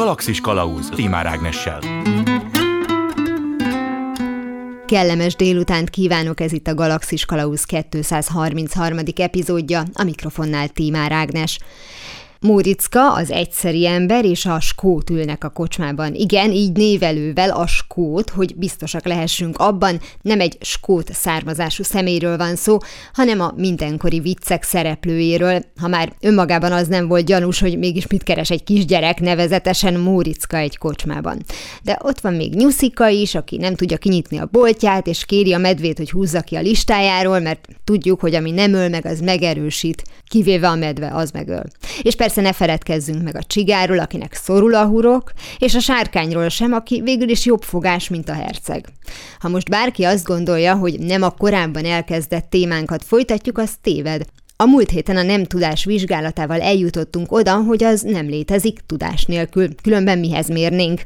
Galaxis Kalauz Timár Ágnessel. Kellemes délutánt kívánok, ez itt a Galaxis Kalauz 233. epizódja, a mikrofonnál Tímár Ágnes. Móriczka, az egyszeri ember és a skót ülnek a kocsmában. Igen, így névelővel a skót, hogy biztosak lehessünk abban, nem egy skót származású személyről van szó, hanem a mindenkori viccek szereplőjéről. Ha már önmagában az nem volt gyanús, hogy mégis mit keres egy kisgyerek, nevezetesen Móriczka egy kocsmában. De ott van még Nyuszika is, aki nem tudja kinyitni a boltját, és kéri a medvét, hogy húzza ki a listájáról, mert tudjuk, hogy ami nem öl meg, az megerősít, kivéve a medve, az megöl. És persze Persze ne feledkezzünk meg a csigáról, akinek szorul a hurok, és a sárkányról sem, aki végül is jobb fogás, mint a herceg. Ha most bárki azt gondolja, hogy nem a korábban elkezdett témánkat folytatjuk, az téved. A múlt héten a nem tudás vizsgálatával eljutottunk oda, hogy az nem létezik tudás nélkül, különben mihez mérnénk.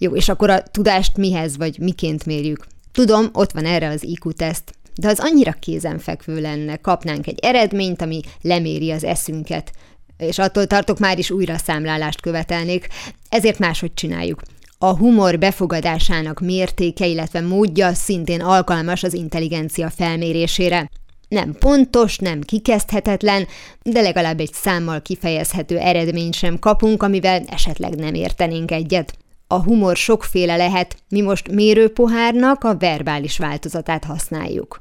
Jó, és akkor a tudást mihez vagy miként mérjük? Tudom, ott van erre az IQ-teszt, de az annyira kézenfekvő lenne, kapnánk egy eredményt, ami leméri az eszünket és attól tartok már is újra számlálást követelnék, ezért máshogy csináljuk. A humor befogadásának mértéke, illetve módja szintén alkalmas az intelligencia felmérésére. Nem pontos, nem kikezdhetetlen, de legalább egy számmal kifejezhető eredményt sem kapunk, amivel esetleg nem értenénk egyet. A humor sokféle lehet, mi most mérőpohárnak a verbális változatát használjuk.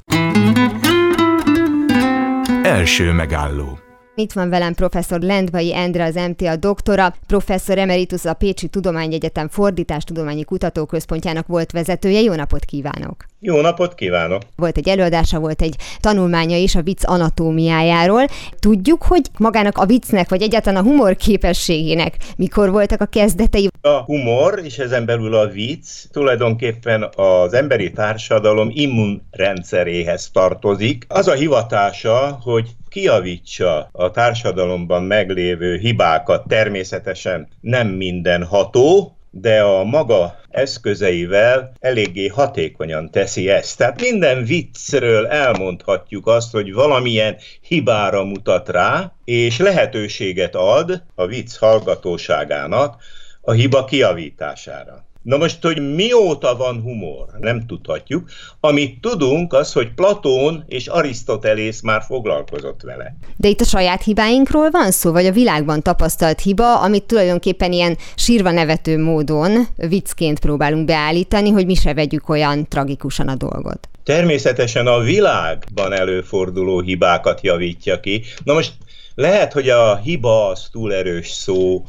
Első megálló itt van velem professzor Lendvai Endre, az MTA doktora, professzor emeritus a Pécsi Tudományegyetem Fordítástudományi Kutatóközpontjának volt vezetője. Jó napot kívánok! Jó napot kívánok! Volt egy előadása, volt egy tanulmánya is a vicc anatómiájáról. Tudjuk, hogy magának a viccnek, vagy egyáltalán a humor képességének mikor voltak a kezdetei? A humor, és ezen belül a vicc tulajdonképpen az emberi társadalom immunrendszeréhez tartozik. Az a hivatása, hogy kiavítsa a társadalomban meglévő hibákat, természetesen nem minden ható, de a maga eszközeivel eléggé hatékonyan teszi ezt. Tehát minden viccről elmondhatjuk azt, hogy valamilyen hibára mutat rá, és lehetőséget ad a vicc hallgatóságának a hiba kiavítására. Na most, hogy mióta van humor, nem tudhatjuk. Amit tudunk, az, hogy Platón és Arisztotelész már foglalkozott vele. De itt a saját hibáinkról van szó, vagy a világban tapasztalt hiba, amit tulajdonképpen ilyen sírva nevető módon viccként próbálunk beállítani, hogy mi se vegyük olyan tragikusan a dolgot. Természetesen a világban előforduló hibákat javítja ki. Na most lehet, hogy a hiba az túl erős szó,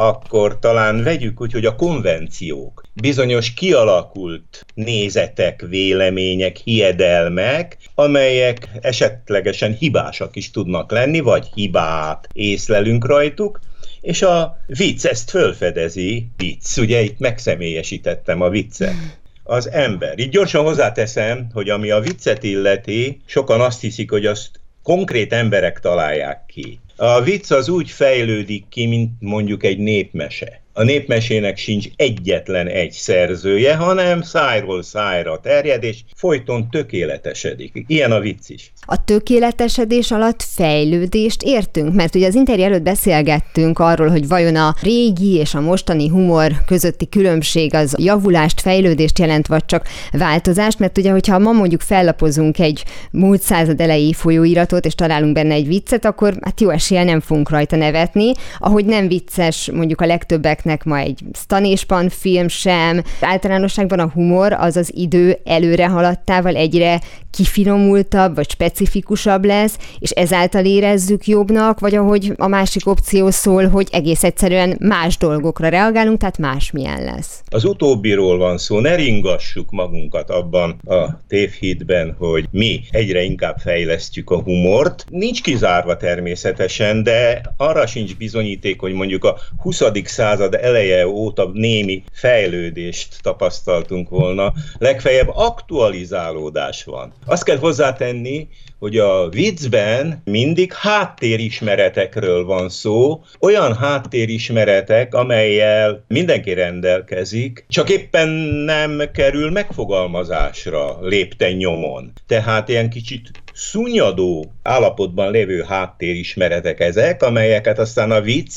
akkor talán vegyük úgy, hogy a konvenciók, bizonyos kialakult nézetek, vélemények, hiedelmek, amelyek esetlegesen hibásak is tudnak lenni, vagy hibát észlelünk rajtuk, és a vicc ezt fölfedezi, vicc, ugye itt megszemélyesítettem a viccet az ember. Így gyorsan hozzáteszem, hogy ami a viccet illeti, sokan azt hiszik, hogy azt konkrét emberek találják ki. A vicc az úgy fejlődik ki, mint mondjuk egy népmese a népmesének sincs egyetlen egy szerzője, hanem szájról szájra terjed, és folyton tökéletesedik. Ilyen a vicc is. A tökéletesedés alatt fejlődést értünk, mert ugye az interjú előtt beszélgettünk arról, hogy vajon a régi és a mostani humor közötti különbség az javulást, fejlődést jelent, vagy csak változást, mert ugye, hogyha ma mondjuk fellapozunk egy múlt század elejé folyóiratot, és találunk benne egy viccet, akkor hát jó esélye nem fogunk rajta nevetni, ahogy nem vicces mondjuk a legtöbbeknek gyerekeknek ma egy Stanéspan film sem. Általánosságban a humor az az idő előre haladtával egyre kifinomultabb vagy specifikusabb lesz, és ezáltal érezzük jobbnak, vagy ahogy a másik opció szól, hogy egész egyszerűen más dolgokra reagálunk, tehát másmilyen lesz. Az utóbbiról van szó, ne ringassuk magunkat abban a tévhitben, hogy mi egyre inkább fejlesztjük a humort. Nincs kizárva természetesen, de arra sincs bizonyíték, hogy mondjuk a 20. század eleje óta némi fejlődést tapasztaltunk volna, legfeljebb aktualizálódás van. Azt kell hozzátenni, hogy a viccben mindig háttérismeretekről van szó, olyan háttérismeretek, amelyel mindenki rendelkezik, csak éppen nem kerül megfogalmazásra lépten nyomon. Tehát ilyen kicsit szunnyadó állapotban lévő háttérismeretek ezek, amelyeket aztán a vicc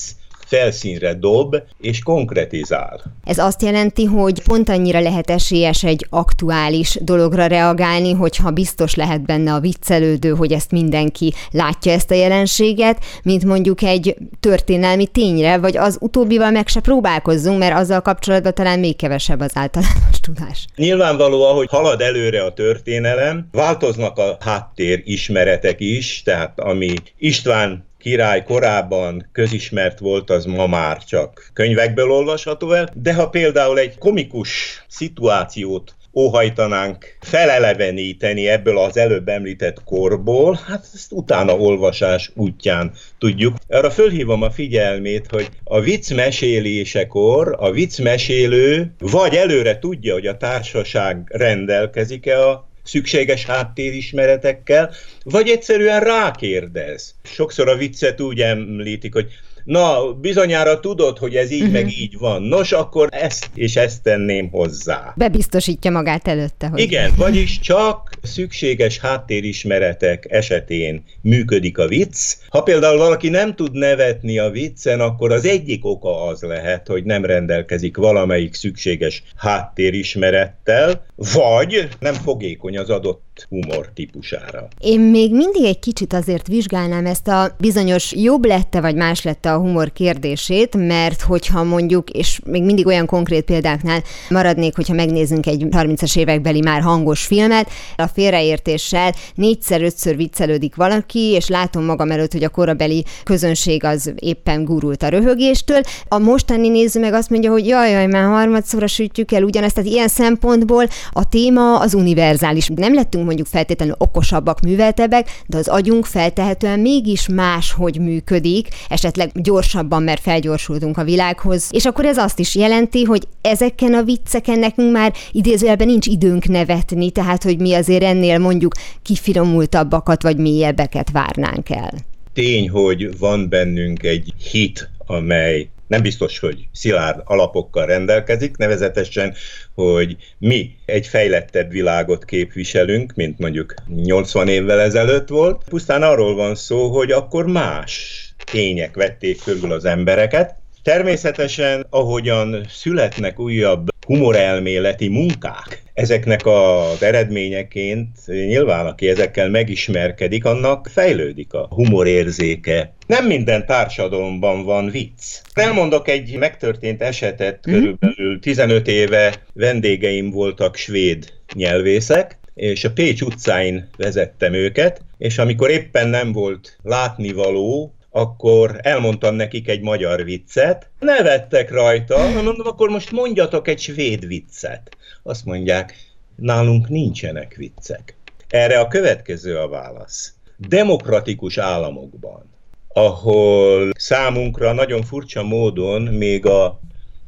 felszínre dob és konkretizál. Ez azt jelenti, hogy pont annyira lehet esélyes egy aktuális dologra reagálni, hogyha biztos lehet benne a viccelődő, hogy ezt mindenki látja ezt a jelenséget, mint mondjuk egy történelmi tényre, vagy az utóbbival meg se próbálkozzunk, mert azzal kapcsolatban talán még kevesebb az általános tudás. Nyilvánvaló, hogy halad előre a történelem, változnak a háttér ismeretek is, tehát ami István király korábban közismert volt, az ma már csak könyvekből olvasható el, de ha például egy komikus szituációt óhajtanánk feleleveníteni ebből az előbb említett korból, hát ezt utána olvasás útján tudjuk. Arra fölhívom a figyelmét, hogy a vicc mesélésekor a vicc mesélő vagy előre tudja, hogy a társaság rendelkezik-e a szükséges háttérismeretekkel, vagy egyszerűen rákérdez. Sokszor a viccet úgy említik, hogy na, bizonyára tudod, hogy ez így uh-huh. meg így van. Nos, akkor ezt és ezt tenném hozzá. Bebiztosítja magát előtte. Hogy... Igen, vagyis csak szükséges háttérismeretek esetén működik a vicc. Ha például valaki nem tud nevetni a viccen, akkor az egyik oka az lehet, hogy nem rendelkezik valamelyik szükséges háttérismerettel, vagy nem fogékony az adott humor típusára. Én még mindig egy kicsit azért vizsgálnám ezt a bizonyos jobb lette vagy más lette a humor kérdését, mert hogyha mondjuk, és még mindig olyan konkrét példáknál maradnék, hogyha megnézzünk egy 30-as évekbeli már hangos filmet, a félreértéssel négyszer-ötször viccelődik valaki, és látom magam előtt, hogy a korabeli közönség az éppen gurult a röhögéstől. A mostani néző meg azt mondja, hogy jaj, jaj, már harmadszorra sütjük el ugyanezt, tehát ilyen szempontból a téma az univerzális. Nem lettünk mondjuk feltétlenül okosabbak, műveltebbek, de az agyunk feltehetően mégis máshogy működik, esetleg gyorsabban, mert felgyorsultunk a világhoz. És akkor ez azt is jelenti, hogy ezeken a vicceken nekünk már idézőjelben nincs időnk nevetni, tehát hogy mi azért ennél mondjuk kifinomultabbakat vagy mélyebbeket várnánk el. Tény, hogy van bennünk egy hit, amely nem biztos, hogy szilárd alapokkal rendelkezik, nevezetesen, hogy mi egy fejlettebb világot képviselünk, mint mondjuk 80 évvel ezelőtt volt. Pusztán arról van szó, hogy akkor más tények vették körül az embereket. Természetesen, ahogyan születnek újabb humorelméleti munkák, ezeknek az eredményeként nyilván, aki ezekkel megismerkedik, annak fejlődik a humorérzéke. Nem minden társadalomban van vicc. Elmondok egy megtörtént esetet, mhm. körülbelül 15 éve vendégeim voltak svéd nyelvészek, és a Pécs utcáin vezettem őket, és amikor éppen nem volt látnivaló, akkor elmondtam nekik egy magyar viccet, nevettek rajta, mondom, akkor most mondjatok egy svéd viccet. Azt mondják, nálunk nincsenek viccek. Erre a következő a válasz. Demokratikus államokban, ahol számunkra nagyon furcsa módon még a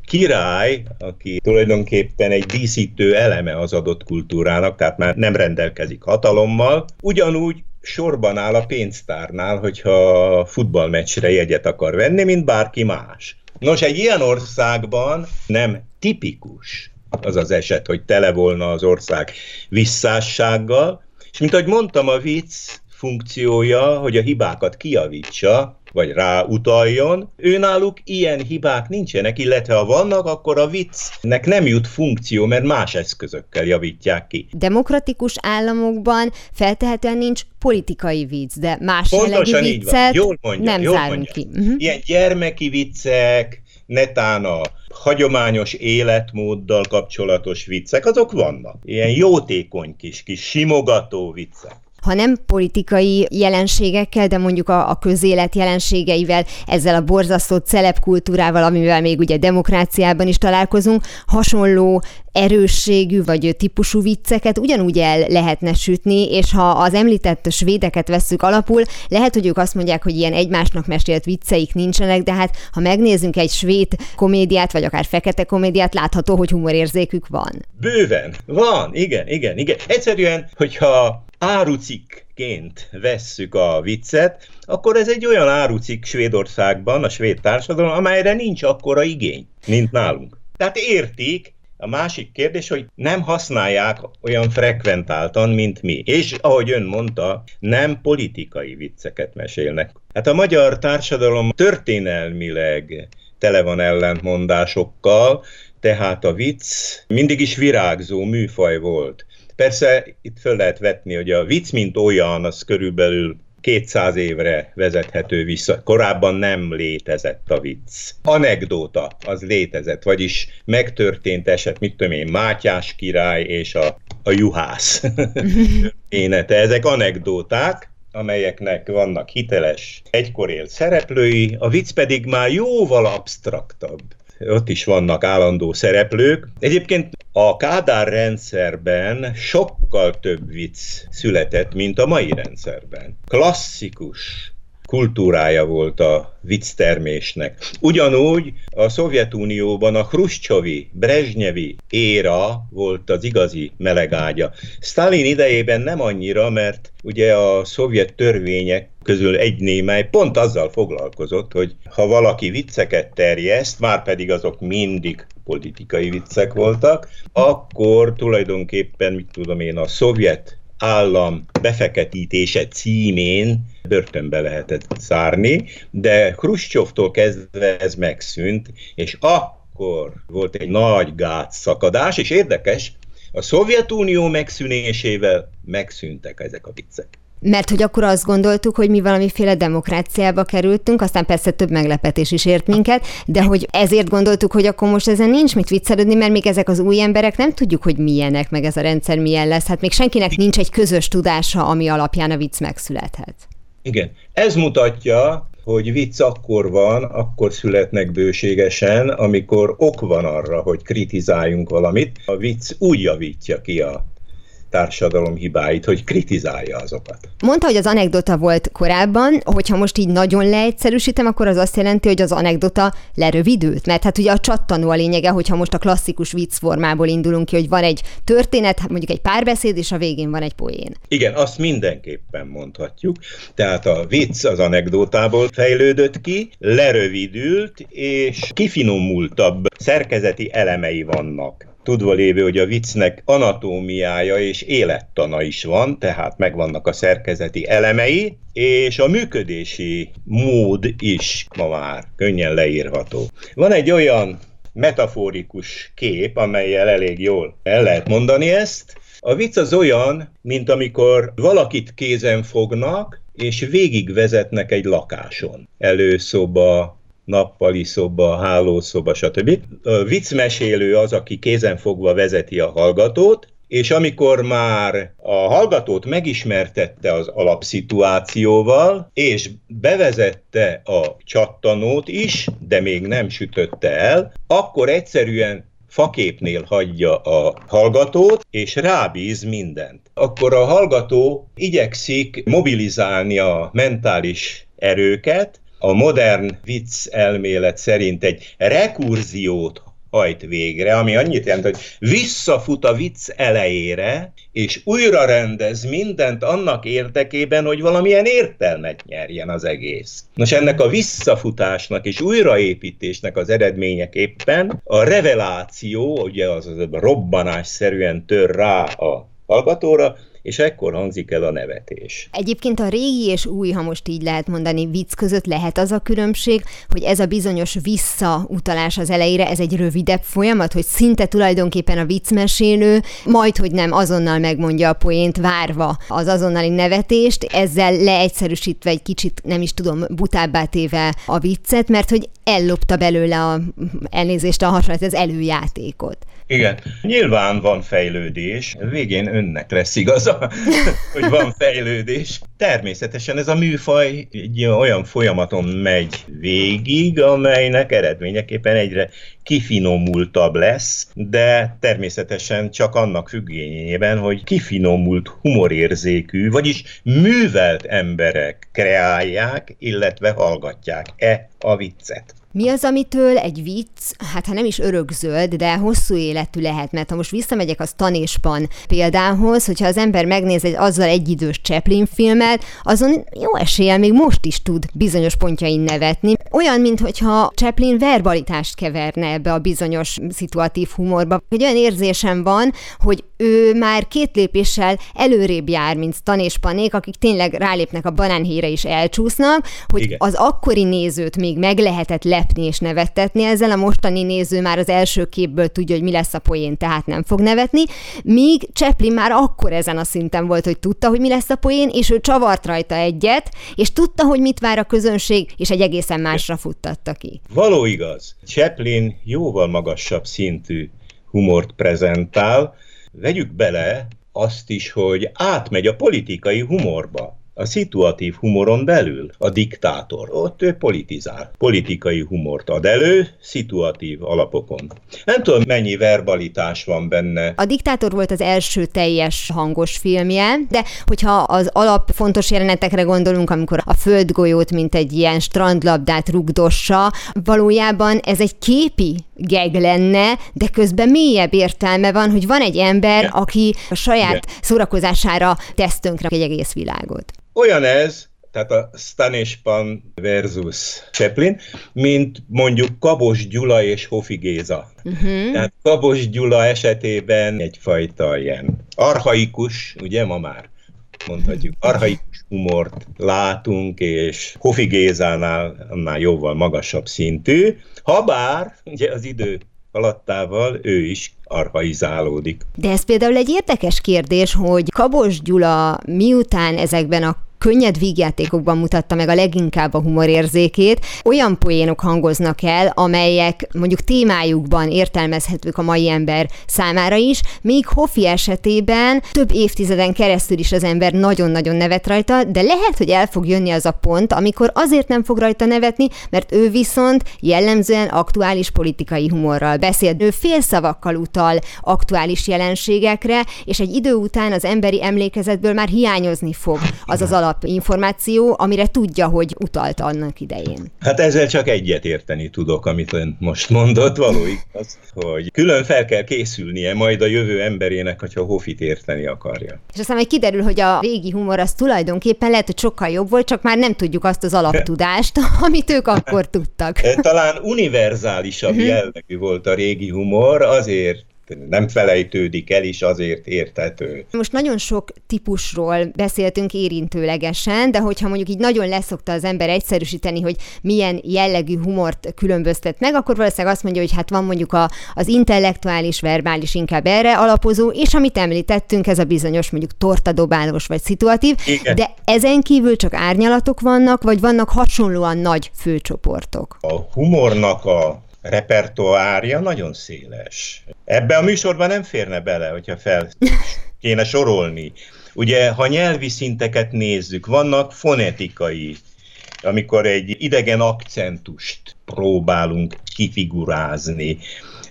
király, aki tulajdonképpen egy díszítő eleme az adott kultúrának, tehát már nem rendelkezik hatalommal, ugyanúgy sorban áll a pénztárnál, hogyha futballmeccsre jegyet akar venni, mint bárki más. Nos, egy ilyen országban nem tipikus az az eset, hogy tele volna az ország visszássággal, és mint ahogy mondtam, a vicc funkciója, hogy a hibákat kiavítsa, vagy ráutaljon. Őnáluk ilyen hibák nincsenek, illetve ha vannak, akkor a viccnek nem jut funkció, mert más eszközökkel javítják ki. Demokratikus államokban feltehetően nincs politikai vicc, de más Pontosan viccet jól mondja, nem jól zárunk mondja. ki. Uh-huh. Ilyen gyermeki viccek, netán a hagyományos életmóddal kapcsolatos viccek, azok vannak. Ilyen jótékony kis, kis simogató viccek ha nem politikai jelenségekkel, de mondjuk a, a közélet jelenségeivel, ezzel a borzasztó celebkultúrával, amivel még ugye demokráciában is találkozunk, hasonló erősségű vagy típusú vicceket ugyanúgy el lehetne sütni, és ha az említett svédeket vesszük alapul, lehet, hogy ők azt mondják, hogy ilyen egymásnak mesélt vicceik nincsenek, de hát ha megnézzünk egy svéd komédiát, vagy akár fekete komédiát, látható, hogy humorérzékük van. Bőven, van, igen, igen, igen. Egyszerűen, hogyha árucikként vesszük a viccet, akkor ez egy olyan árucik Svédországban, a svéd társadalom, amelyre nincs akkora igény, mint nálunk. Tehát értik, a másik kérdés, hogy nem használják olyan frekventáltan, mint mi. És ahogy ön mondta, nem politikai vicceket mesélnek. Hát a magyar társadalom történelmileg tele van ellentmondásokkal, tehát a vicc mindig is virágzó műfaj volt. Persze itt föl lehet vetni, hogy a vicc, mint olyan, az körülbelül 200 évre vezethető vissza. Korábban nem létezett a vicc. Anekdóta az létezett, vagyis megtörtént eset, mit tudom én, Mátyás király és a, a juhász énete. Ezek anekdóták, amelyeknek vannak hiteles, egykor élt szereplői, a vicc pedig már jóval absztraktabb ott is vannak állandó szereplők. Egyébként a Kádár rendszerben sokkal több vicc született, mint a mai rendszerben. Klasszikus kultúrája volt a vicctermésnek. Ugyanúgy a Szovjetunióban a Hruscsovi, Brezsnyevi éra volt az igazi melegágya. Stalin idejében nem annyira, mert ugye a szovjet törvények közül egy némely pont azzal foglalkozott, hogy ha valaki vicceket terjeszt, már pedig azok mindig politikai viccek voltak, akkor tulajdonképpen, mit tudom én, a szovjet állam befeketítése címén börtönbe lehetett szárni, de Khrushchevtól kezdve ez megszűnt, és akkor volt egy nagy gátszakadás, és érdekes, a Szovjetunió megszűnésével megszűntek ezek a viccek. Mert hogy akkor azt gondoltuk, hogy mi valamiféle demokráciába kerültünk, aztán persze több meglepetés is ért minket, de hogy ezért gondoltuk, hogy akkor most ezen nincs mit viccelődni, mert még ezek az új emberek nem tudjuk, hogy milyenek, meg ez a rendszer milyen lesz. Hát még senkinek nincs egy közös tudása, ami alapján a vicc megszülethet. Igen, ez mutatja, hogy vicc akkor van, akkor születnek bőségesen, amikor ok van arra, hogy kritizáljunk valamit. A vicc úgy javítja ki a társadalom hibáit, hogy kritizálja azokat. Mondta, hogy az anekdota volt korábban, hogyha most így nagyon leegyszerűsítem, akkor az azt jelenti, hogy az anekdota lerövidült, mert hát ugye a csattanó a lényege, hogyha most a klasszikus vicc formából indulunk ki, hogy van egy történet, hát mondjuk egy párbeszéd, és a végén van egy poén. Igen, azt mindenképpen mondhatjuk. Tehát a vicc az anekdotából fejlődött ki, lerövidült, és kifinomultabb szerkezeti elemei vannak tudva lévő, hogy a viccnek anatómiája és élettana is van, tehát megvannak a szerkezeti elemei, és a működési mód is ma már könnyen leírható. Van egy olyan metaforikus kép, amelyel elég jól el lehet mondani ezt. A vicc az olyan, mint amikor valakit kézen fognak, és végigvezetnek egy lakáson. Előszoba, nappali szoba, hálószoba, stb. Viccmesélő az, aki kézenfogva vezeti a hallgatót, és amikor már a hallgatót megismertette az alapszituációval, és bevezette a csattanót is, de még nem sütötte el, akkor egyszerűen faképnél hagyja a hallgatót, és rábíz mindent. Akkor a hallgató igyekszik mobilizálni a mentális erőket, a modern vicc elmélet szerint egy rekurziót hajt végre, ami annyit jelent, hogy visszafut a vicc elejére, és újra rendez mindent annak érdekében, hogy valamilyen értelmet nyerjen az egész. Nos, ennek a visszafutásnak és újraépítésnek az eredményeképpen a reveláció, ugye az, az robbanásszerűen tör rá a hallgatóra, és ekkor hangzik el a nevetés. Egyébként a régi és új, ha most így lehet mondani, vicc között lehet az a különbség, hogy ez a bizonyos visszautalás az elejére, ez egy rövidebb folyamat, hogy szinte tulajdonképpen a viccmesélő majd, hogy nem azonnal megmondja a poént, várva az azonnali nevetést, ezzel leegyszerűsítve egy kicsit, nem is tudom, butábbá téve a viccet, mert hogy ellopta belőle a elnézést a hasonlat, az előjátékot. Igen, nyilván van fejlődés, végén önnek lesz igaza, hogy van fejlődés. Természetesen ez a műfaj egy olyan folyamaton megy végig, amelynek eredményeképpen egyre kifinomultabb lesz, de természetesen csak annak függvényében, hogy kifinomult humorérzékű, vagyis művelt emberek kreálják, illetve hallgatják-e a viccet. Mi az, amitől egy vicc, hát ha nem is örökzöld, de hosszú életű lehet, mert ha most visszamegyek a Tanéspan példához, hogyha az ember megnéz egy azzal egyidős Chaplin filmet, azon jó eséllyel még most is tud bizonyos pontjain nevetni. Olyan, mintha Chaplin verbalitást keverne ebbe a bizonyos szituatív humorba. Egy olyan érzésem van, hogy ő már két lépéssel előrébb jár, mint Tanéspanék, akik tényleg rálépnek a banánhére és elcsúsznak, hogy Igen. az akkori nézőt még meg lehetett le lepni és nevettetni ezzel. A mostani néző már az első képből tudja, hogy mi lesz a poén, tehát nem fog nevetni. Míg Chaplin már akkor ezen a szinten volt, hogy tudta, hogy mi lesz a poén, és ő csavart rajta egyet, és tudta, hogy mit vár a közönség, és egy egészen másra futtatta ki. Való igaz. Chaplin jóval magasabb szintű humort prezentál. Vegyük bele azt is, hogy átmegy a politikai humorba a szituatív humoron belül a diktátor. Ott ő politizál, politikai humort ad elő, szituatív alapokon. Nem tudom, mennyi verbalitás van benne. A diktátor volt az első teljes hangos filmje, de hogyha az alap fontos jelenetekre gondolunk, amikor a földgolyót, mint egy ilyen strandlabdát rugdossa, valójában ez egy képi geg lenne, de közben mélyebb értelme van, hogy van egy ember, Igen. aki a saját Igen. szórakozására tesz tönkre egy egész világot. Olyan ez, tehát a Stanispan versus Chaplin, mint mondjuk Kabos Gyula és Hofi Géza. Uh-huh. Tehát Kabos Gyula esetében egyfajta ilyen arhaikus, ugye ma már mondhatjuk, arhaikus humort látunk, és Hofi Gézánál annál jóval magasabb szintű, habár ugye az idő alattával ő is arhaizálódik. De ez például egy érdekes kérdés, hogy Kabos Gyula miután ezekben a könnyed vígjátékokban mutatta meg a leginkább a humorérzékét. Olyan poénok hangoznak el, amelyek mondjuk témájukban értelmezhetők a mai ember számára is, míg Hoffi esetében több évtizeden keresztül is az ember nagyon-nagyon nevet rajta, de lehet, hogy el fog jönni az a pont, amikor azért nem fog rajta nevetni, mert ő viszont jellemzően aktuális politikai humorral beszél. Ő félszavakkal utal aktuális jelenségekre, és egy idő után az emberi emlékezetből már hiányozni fog az az alap információ, amire tudja, hogy utalt annak idején. Hát ezzel csak egyet érteni tudok, amit ön most mondott, való igaz, hogy külön fel kell készülnie majd a jövő emberének, hogyha Hofit érteni akarja. És aztán majd kiderül, hogy a régi humor az tulajdonképpen lehet, hogy sokkal jobb volt, csak már nem tudjuk azt az alaptudást, amit ők akkor tudtak. Talán univerzálisabb mhm. jellegű volt a régi humor, azért nem felejtődik el, is azért értető. Most nagyon sok típusról beszéltünk érintőlegesen, de hogyha mondjuk így nagyon leszokta az ember egyszerűsíteni, hogy milyen jellegű humort különböztet meg, akkor valószínűleg azt mondja, hogy hát van mondjuk a, az intellektuális, verbális inkább erre alapozó, és amit említettünk, ez a bizonyos mondjuk tortadobálós vagy szituatív, Igen. de ezen kívül csak árnyalatok vannak, vagy vannak hasonlóan nagy főcsoportok? A humornak a repertoárja nagyon széles. Ebbe a műsorban nem férne bele, hogyha fel kéne sorolni. Ugye, ha nyelvi szinteket nézzük, vannak fonetikai, amikor egy idegen akcentust próbálunk kifigurázni.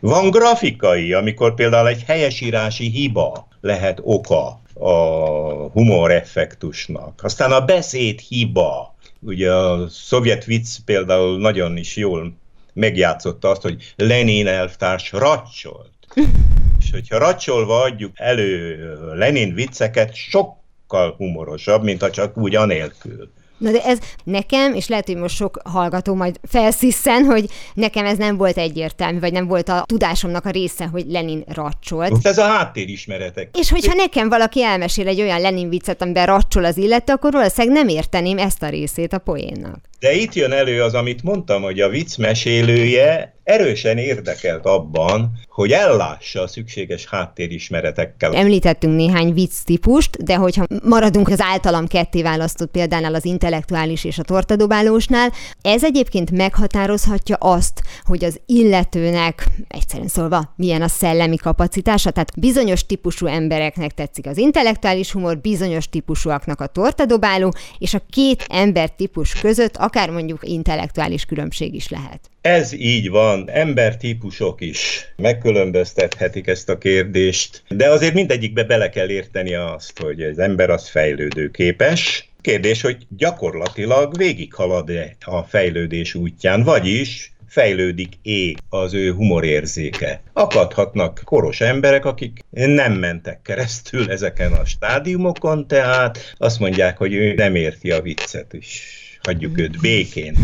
Van grafikai, amikor például egy helyesírási hiba lehet oka a humoreffektusnak. Aztán a beszéd hiba, ugye a szovjet vicc például nagyon is jól megjátszotta azt, hogy Lenin elvtárs racsolt. És hogyha racsolva adjuk elő Lenin vicceket, sokkal humorosabb, mint ha csak úgy anélkül. Na de ez nekem, és lehet, hogy most sok hallgató majd felsziszen, hogy nekem ez nem volt egyértelmű, vagy nem volt a tudásomnak a része, hogy Lenin racsolt. Ez a háttérismeretek. És hogyha nekem valaki elmesél egy olyan Lenin viccet, amiben racsol az illető, akkor valószínűleg nem érteném ezt a részét a poénnak. De itt jön elő az, amit mondtam, hogy a vicc mesélője erősen érdekelt abban, hogy ellássa a szükséges háttérismeretekkel. Említettünk néhány vicc típust, de hogyha maradunk az általam ketté választott példánál az intellektuális és a tortadobálósnál, ez egyébként meghatározhatja azt, hogy az illetőnek, egyszerűen szólva, milyen a szellemi kapacitása, tehát bizonyos típusú embereknek tetszik az intellektuális humor, bizonyos típusúaknak a tortadobáló, és a két ember típus között akár mondjuk intellektuális különbség is lehet. Ez így van, embertípusok is megkülönböztethetik ezt a kérdést, de azért mindegyikbe bele kell érteni azt, hogy az ember az fejlődő képes. Kérdés, hogy gyakorlatilag végighalad-e a fejlődés útján, vagyis fejlődik-é az ő humorérzéke. Akadhatnak koros emberek, akik nem mentek keresztül ezeken a stádiumokon, tehát azt mondják, hogy ő nem érti a viccet is hagyjuk őt békén,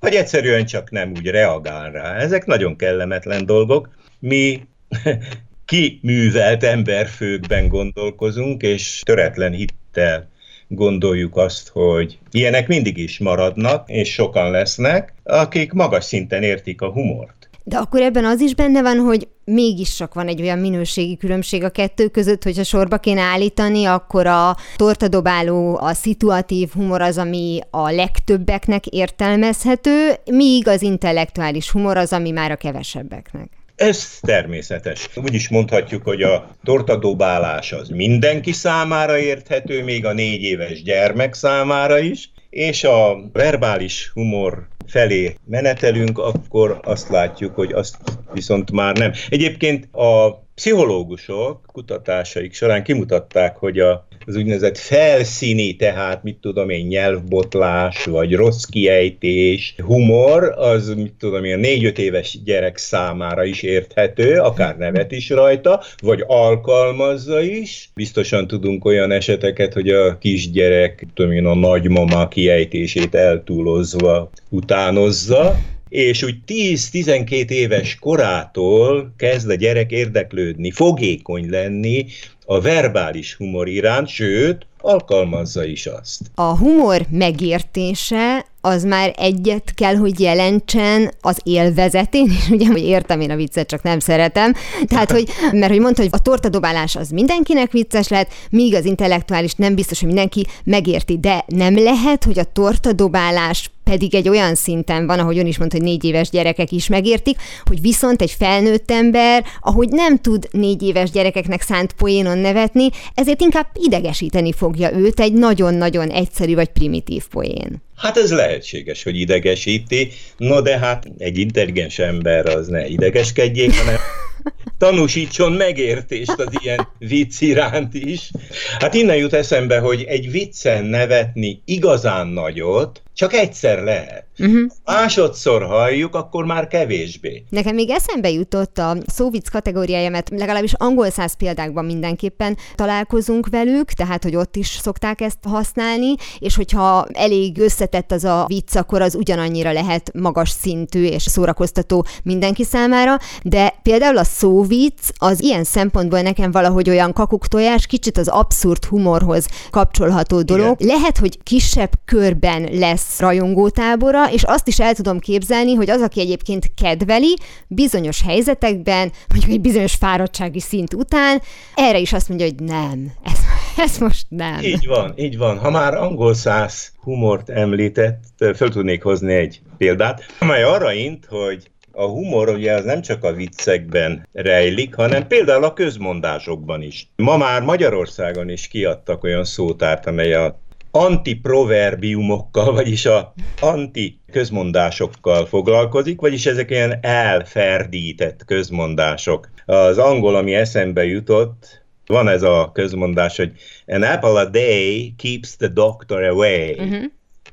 vagy egyszerűen csak nem úgy reagál rá. Ezek nagyon kellemetlen dolgok. Mi kiművelt emberfőkben gondolkozunk, és töretlen hittel gondoljuk azt, hogy ilyenek mindig is maradnak, és sokan lesznek, akik magas szinten értik a humort. De akkor ebben az is benne van, hogy mégis csak van egy olyan minőségi különbség a kettő között, hogyha sorba kéne állítani, akkor a tortadobáló, a szituatív humor az, ami a legtöbbeknek értelmezhető, míg az intellektuális humor az, ami már a kevesebbeknek. Ez természetes. Úgy is mondhatjuk, hogy a tortadobálás az mindenki számára érthető, még a négy éves gyermek számára is, és a verbális humor felé menetelünk, akkor azt látjuk, hogy azt viszont már nem. Egyébként a pszichológusok kutatásaik során kimutatták, hogy a az úgynevezett felszíni, tehát mit tudom én, nyelvbotlás, vagy rossz kiejtés, humor, az mit tudom én, négy-öt éves gyerek számára is érthető, akár nevet is rajta, vagy alkalmazza is. Biztosan tudunk olyan eseteket, hogy a kisgyerek, tudom én, a nagymama kiejtését eltúlozva utánozza, és úgy 10-12 éves korától kezd a gyerek érdeklődni, fogékony lenni a verbális humor iránt, sőt, alkalmazza is azt. A humor megértése az már egyet kell, hogy jelentsen az élvezetén, és ugye, hogy értem én a viccet, csak nem szeretem. Tehát, hogy, mert hogy mondta, hogy a tortadobálás az mindenkinek vicces lehet, míg az intellektuális nem biztos, hogy mindenki megérti, de nem lehet, hogy a tortadobálás pedig egy olyan szinten van, ahogy ön is mondta, hogy négy éves gyerekek is megértik, hogy viszont egy felnőtt ember, ahogy nem tud négy éves gyerekeknek szánt poénon nevetni, ezért inkább idegesíteni fogja őt egy nagyon-nagyon egyszerű vagy primitív poén. Hát ez lehetséges, hogy idegesíti, no de hát egy intelligens ember az ne idegeskedjék, hanem tanúsítson megértést az ilyen vicc iránt is. Hát innen jut eszembe, hogy egy viccen nevetni igazán nagyot, csak egyszer lehet. Uh-huh. Másodszor halljuk, akkor már kevésbé. Nekem még eszembe jutott a szóvic kategóriáját, legalábbis angol száz példákban mindenképpen találkozunk velük, tehát hogy ott is szokták ezt használni, és hogyha elég összetett az a vicc, akkor az ugyanannyira lehet magas szintű és szórakoztató mindenki számára, de például a szóvic az ilyen szempontból nekem valahogy olyan kakuktojás, kicsit az abszurd humorhoz kapcsolható dolog. Igen. Lehet, hogy kisebb körben lesz rajongótábora, és azt is el tudom képzelni, hogy az, aki egyébként kedveli, bizonyos helyzetekben, mondjuk egy bizonyos fáradtsági szint után, erre is azt mondja, hogy nem, ez, ez most nem. Így van, így van. Ha már angol száz humort említett, föl tudnék hozni egy példát, amely arra int, hogy a humor ugye az nem csak a viccekben rejlik, hanem például a közmondásokban is. Ma már Magyarországon is kiadtak olyan szótárt, amely a antiproverbiumokkal, vagyis a anti közmondásokkal foglalkozik, vagyis ezek ilyen elferdített közmondások. Az angol, ami eszembe jutott, van ez a közmondás, hogy an apple a day keeps the doctor away. Uh-huh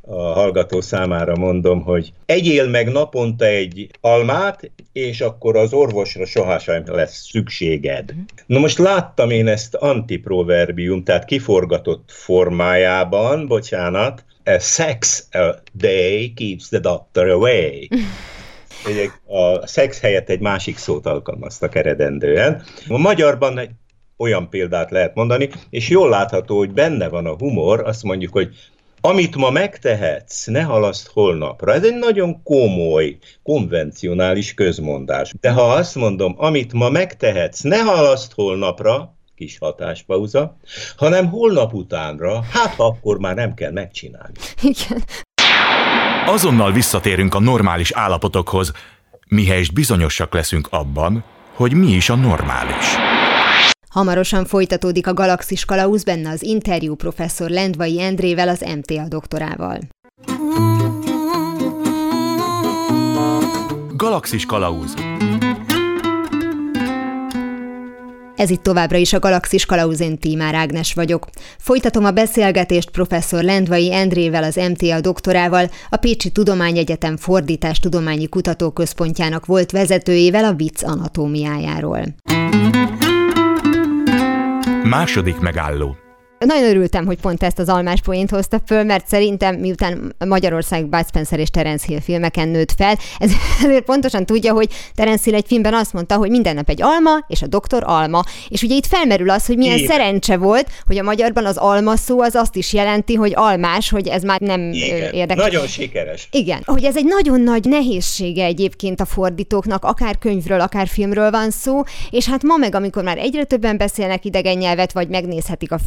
a hallgató számára mondom, hogy egyél meg naponta egy almát, és akkor az orvosra sohasem lesz szükséged. Na most láttam én ezt antiproverbium, tehát kiforgatott formájában, bocsánat, a sex a day keeps the doctor away. A szex helyett egy másik szót alkalmaztak eredendően. A magyarban egy olyan példát lehet mondani, és jól látható, hogy benne van a humor, azt mondjuk, hogy amit ma megtehetsz, ne halaszt holnapra. Ez egy nagyon komoly, konvencionális közmondás. De ha azt mondom, amit ma megtehetsz, ne halaszt holnapra, kis hatáspauza, hanem holnap utánra, hát akkor már nem kell megcsinálni. Igen. Azonnal visszatérünk a normális állapotokhoz, mihelyest bizonyosak leszünk abban, hogy mi is a normális. Hamarosan folytatódik a Galaxis Kalauz benne az interjú professzor Lendvai Endrével, az MTA doktorával. Galaxis Kalauz Ez itt továbbra is a Galaxis Kalauzén Tímár Ágnes vagyok. Folytatom a beszélgetést professzor Lendvai Endrével, az MTA doktorával, a Pécsi Tudományegyetem Fordítás Tudományi Kutatóközpontjának volt vezetőjével a vicc anatómiájáról. Második megálló nagyon örültem, hogy pont ezt az almás poént hozta föl, mert szerintem miután Magyarország Bud Spencer és Terence Hill filmeken nőtt fel, ezért pontosan tudja, hogy Terence Hill egy filmben azt mondta, hogy minden nap egy alma, és a doktor alma. És ugye itt felmerül az, hogy milyen Igen. szerencse volt, hogy a magyarban az alma szó az azt is jelenti, hogy almás, hogy ez már nem Igen. érdekes. Nagyon sikeres. Igen, hogy ez egy nagyon nagy nehézsége egyébként a fordítóknak, akár könyvről, akár filmről van szó, és hát ma meg, amikor már egyre többen beszélnek idegen nyelvet, vagy megnézhetik a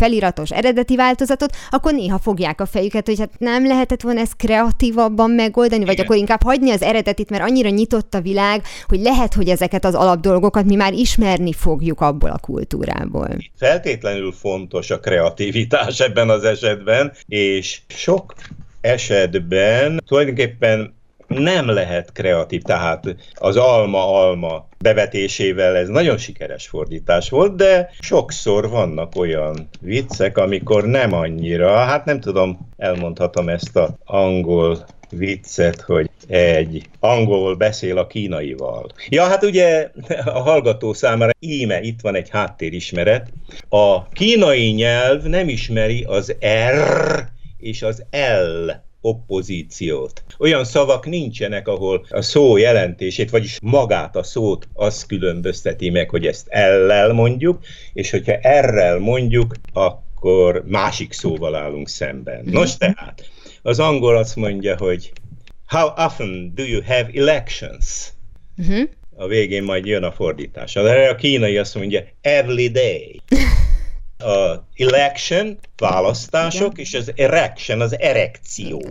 feliratos eredeti változatot, akkor néha fogják a fejüket, hogy hát nem lehetett volna ezt kreatívabban megoldani, vagy akkor inkább hagyni az eredetit, mert annyira nyitott a világ, hogy lehet, hogy ezeket az alapdolgokat mi már ismerni fogjuk abból a kultúrából. Feltétlenül fontos a kreativitás ebben az esetben, és sok esetben tulajdonképpen nem lehet kreatív, tehát az alma-alma bevetésével ez nagyon sikeres fordítás volt, de sokszor vannak olyan viccek, amikor nem annyira, hát nem tudom, elmondhatom ezt a angol viccet, hogy egy angol beszél a kínaival. Ja, hát ugye a hallgató számára íme itt van egy háttérismeret. A kínai nyelv nem ismeri az R és az L oppozíciót. Olyan szavak nincsenek, ahol a szó jelentését, vagyis magát a szót az különbözteti meg, hogy ezt ellel mondjuk, és hogyha errel mondjuk, akkor másik szóval állunk szemben. Mhm. Nos tehát, az angol azt mondja, hogy How often do you have elections? Uh-huh. A végén majd jön a fordítás. A kínai azt mondja, every day. A election, választások, Igen. és az erection, az erekció.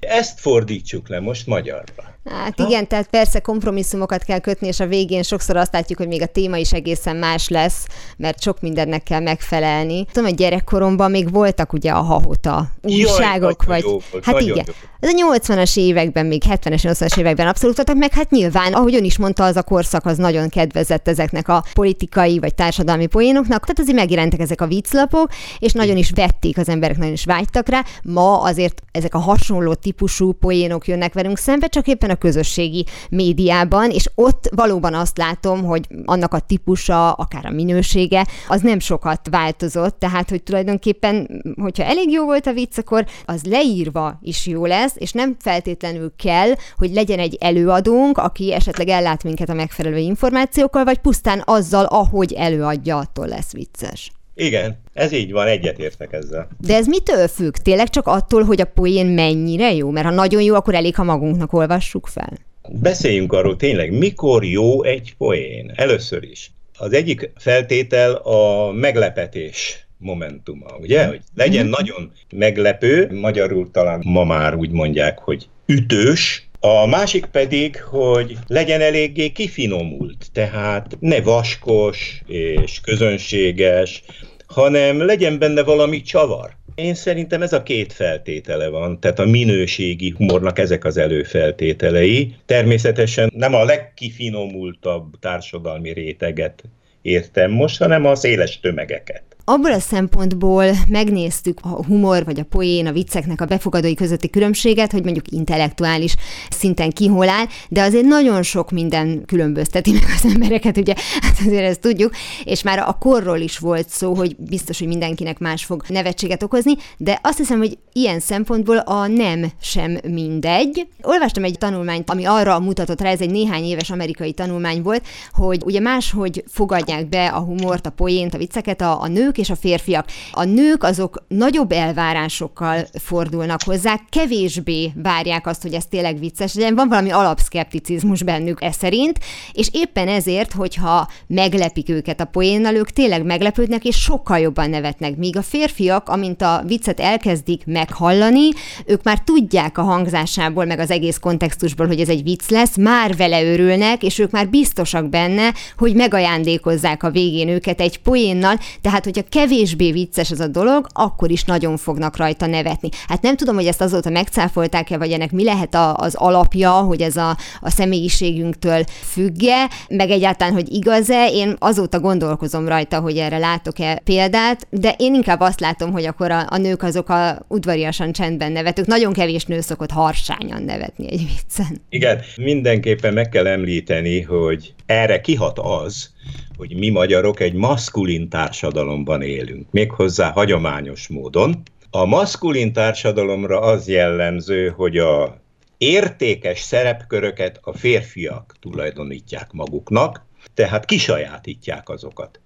Ezt fordítsuk le most magyarra. Hát igen, tehát persze kompromisszumokat kell kötni, és a végén sokszor azt látjuk, hogy még a téma is egészen más lesz, mert sok mindennek kell megfelelni. Tudom, hogy gyerekkoromban még voltak ugye a hahota újságok, Jaj, vagy... Volt, hát igen. Jó. Ez a 80-as években, még 70-es, 80-as években abszolút voltak, meg hát nyilván, ahogy ön is mondta, az a korszak az nagyon kedvezett ezeknek a politikai vagy társadalmi poénoknak, tehát azért megjelentek ezek a vicclapok, és nagyon is vették az emberek, nagyon is vágytak rá. Ma azért ezek a hasonló típusú poénok jönnek velünk szembe, csak éppen a közösségi médiában, és ott valóban azt látom, hogy annak a típusa, akár a minősége, az nem sokat változott, tehát hogy tulajdonképpen, hogyha elég jó volt a vicc, akkor az leírva is jó lesz, és nem feltétlenül kell, hogy legyen egy előadónk, aki esetleg ellát minket a megfelelő információkkal, vagy pusztán azzal, ahogy előadja, attól lesz vicces. Igen, ez így van, egyetértek ezzel. De ez mitől függ? Tényleg csak attól, hogy a poén mennyire jó? Mert ha nagyon jó, akkor elég, ha magunknak olvassuk fel. Beszéljünk arról tényleg, mikor jó egy poén. Először is. Az egyik feltétel a meglepetés momentuma, ugye? Hogy legyen mm-hmm. nagyon meglepő, magyarul talán ma már úgy mondják, hogy ütős, a másik pedig, hogy legyen eléggé kifinomult, tehát ne vaskos és közönséges, hanem legyen benne valami csavar. Én szerintem ez a két feltétele van, tehát a minőségi humornak ezek az előfeltételei. Természetesen nem a legkifinomultabb társadalmi réteget értem most, hanem a széles tömegeket abból a szempontból megnéztük a humor vagy a poén, a vicceknek a befogadói közötti különbséget, hogy mondjuk intellektuális szinten ki hol áll, de azért nagyon sok minden különbözteti meg az embereket, ugye, hát azért ezt tudjuk, és már a korról is volt szó, hogy biztos, hogy mindenkinek más fog nevetséget okozni, de azt hiszem, hogy ilyen szempontból a nem sem mindegy. Olvastam egy tanulmányt, ami arra mutatott rá, ez egy néhány éves amerikai tanulmány volt, hogy ugye máshogy fogadják be a humort, a poént, a vicceket a, a nők és a férfiak. A nők azok nagyobb elvárásokkal fordulnak hozzá, kevésbé várják azt, hogy ez tényleg vicces legyen, van valami alapszkepticizmus bennük ez szerint, és éppen ezért, hogyha meglepik őket a poénnal, ők tényleg meglepődnek, és sokkal jobban nevetnek. Míg a férfiak, amint a viccet elkezdik meghallani, ők már tudják a hangzásából, meg az egész kontextusból, hogy ez egy vicc lesz, már vele örülnek, és ők már biztosak benne, hogy megajándékozzák a végén őket egy poénnal, tehát hogyha kevésbé vicces ez a dolog, akkor is nagyon fognak rajta nevetni. Hát nem tudom, hogy ezt azóta megcáfolták-e, vagy ennek mi lehet a, az alapja, hogy ez a, a személyiségünktől függe, meg egyáltalán, hogy igaz-e. Én azóta gondolkozom rajta, hogy erre látok-e példát, de én inkább azt látom, hogy akkor a, a nők azok a udvariasan csendben nevetők. Nagyon kevés nő szokott harsányan nevetni egy viccen. Igen, mindenképpen meg kell említeni, hogy erre kihat az, hogy mi magyarok egy maszkulin társadalomban élünk, méghozzá hagyományos módon. A maszkulin társadalomra az jellemző, hogy a értékes szerepköröket a férfiak tulajdonítják maguknak, tehát kisajátítják azokat.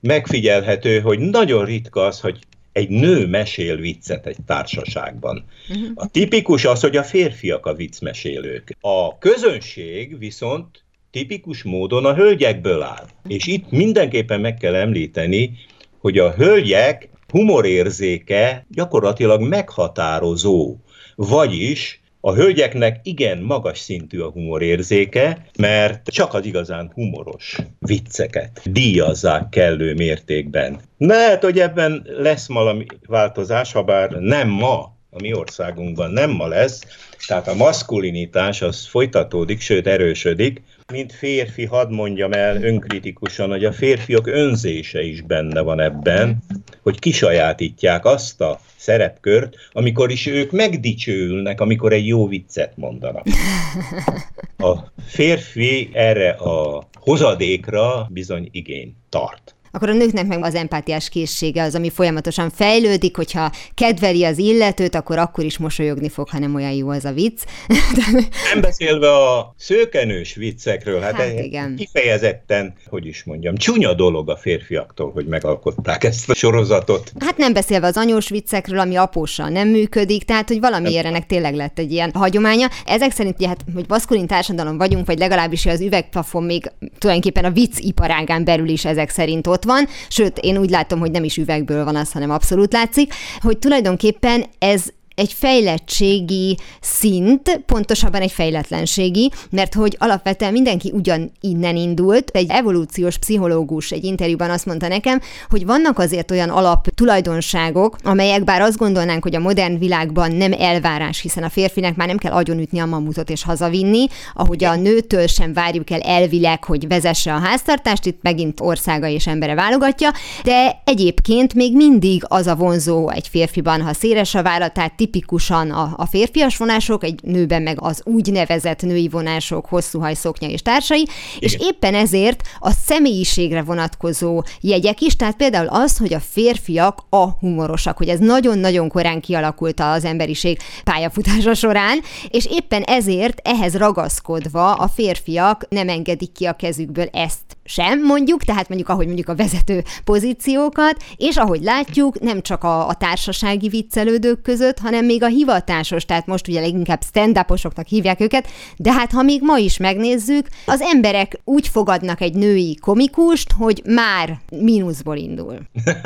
Megfigyelhető, hogy nagyon ritka az, hogy egy nő mesél viccet egy társaságban. Uh-huh. A tipikus az, hogy a férfiak a viccmesélők. A közönség viszont tipikus módon a hölgyekből áll. És itt mindenképpen meg kell említeni, hogy a hölgyek humorérzéke gyakorlatilag meghatározó. Vagyis a hölgyeknek igen magas szintű a humorérzéke, mert csak az igazán humoros vicceket díjazzák kellő mértékben. Lehet, hogy ebben lesz valami változás, ha bár nem ma, a mi országunkban nem ma lesz, tehát a maszkulinitás az folytatódik, sőt erősödik, mint férfi, hadd mondjam el önkritikusan, hogy a férfiak önzése is benne van ebben, hogy kisajátítják azt a szerepkört, amikor is ők megdicsőülnek, amikor egy jó viccet mondanak. A férfi erre a hozadékra bizony igény tart akkor a nőknek meg az empátiás készsége az, ami folyamatosan fejlődik, hogyha kedveli az illetőt, akkor akkor is mosolyogni fog, ha nem olyan jó az a vicc. nem beszélve a szőkenős viccekről, hát, hát igen. kifejezetten, hogy is mondjam, csúnya dolog a férfiaktól, hogy megalkották ezt a sorozatot. Hát nem beszélve az anyós viccekről, ami apóssal nem működik, tehát hogy valami ennek tényleg lett egy ilyen hagyománya. Ezek szerint ugye, hát, hogy baszkulin társadalom vagyunk, vagy legalábbis az üvegplafon még tulajdonképpen a vicc iparágán belül is ezek szerint ott van, sőt, én úgy látom, hogy nem is üvegből van az, hanem abszolút látszik, hogy tulajdonképpen ez egy fejlettségi szint, pontosabban egy fejletlenségi, mert hogy alapvetően mindenki ugyan innen indult. Egy evolúciós pszichológus egy interjúban azt mondta nekem, hogy vannak azért olyan alap tulajdonságok, amelyek bár azt gondolnánk, hogy a modern világban nem elvárás, hiszen a férfinek már nem kell agyonütni a mamutot és hazavinni, ahogy a nőtől sem várjuk el elvileg, hogy vezesse a háztartást, itt megint országa és embere válogatja, de egyébként még mindig az a vonzó egy férfiban, ha széles a válla, tipikusan a, a férfias vonások, egy nőben meg az úgynevezett női vonások, hosszú hajszoknya és társai, Igen. és éppen ezért a személyiségre vonatkozó jegyek is, tehát például az, hogy a férfiak a humorosak, hogy ez nagyon-nagyon korán kialakult az emberiség pályafutása során, és éppen ezért ehhez ragaszkodva a férfiak nem engedik ki a kezükből ezt sem, mondjuk, tehát mondjuk ahogy mondjuk a vezető pozíciókat, és ahogy látjuk, nem csak a, a társasági viccelődők között, hanem még a hivatásos, tehát most ugye leginkább stand hívják őket, de hát ha még ma is megnézzük, az emberek úgy fogadnak egy női komikust, hogy már mínuszból indul.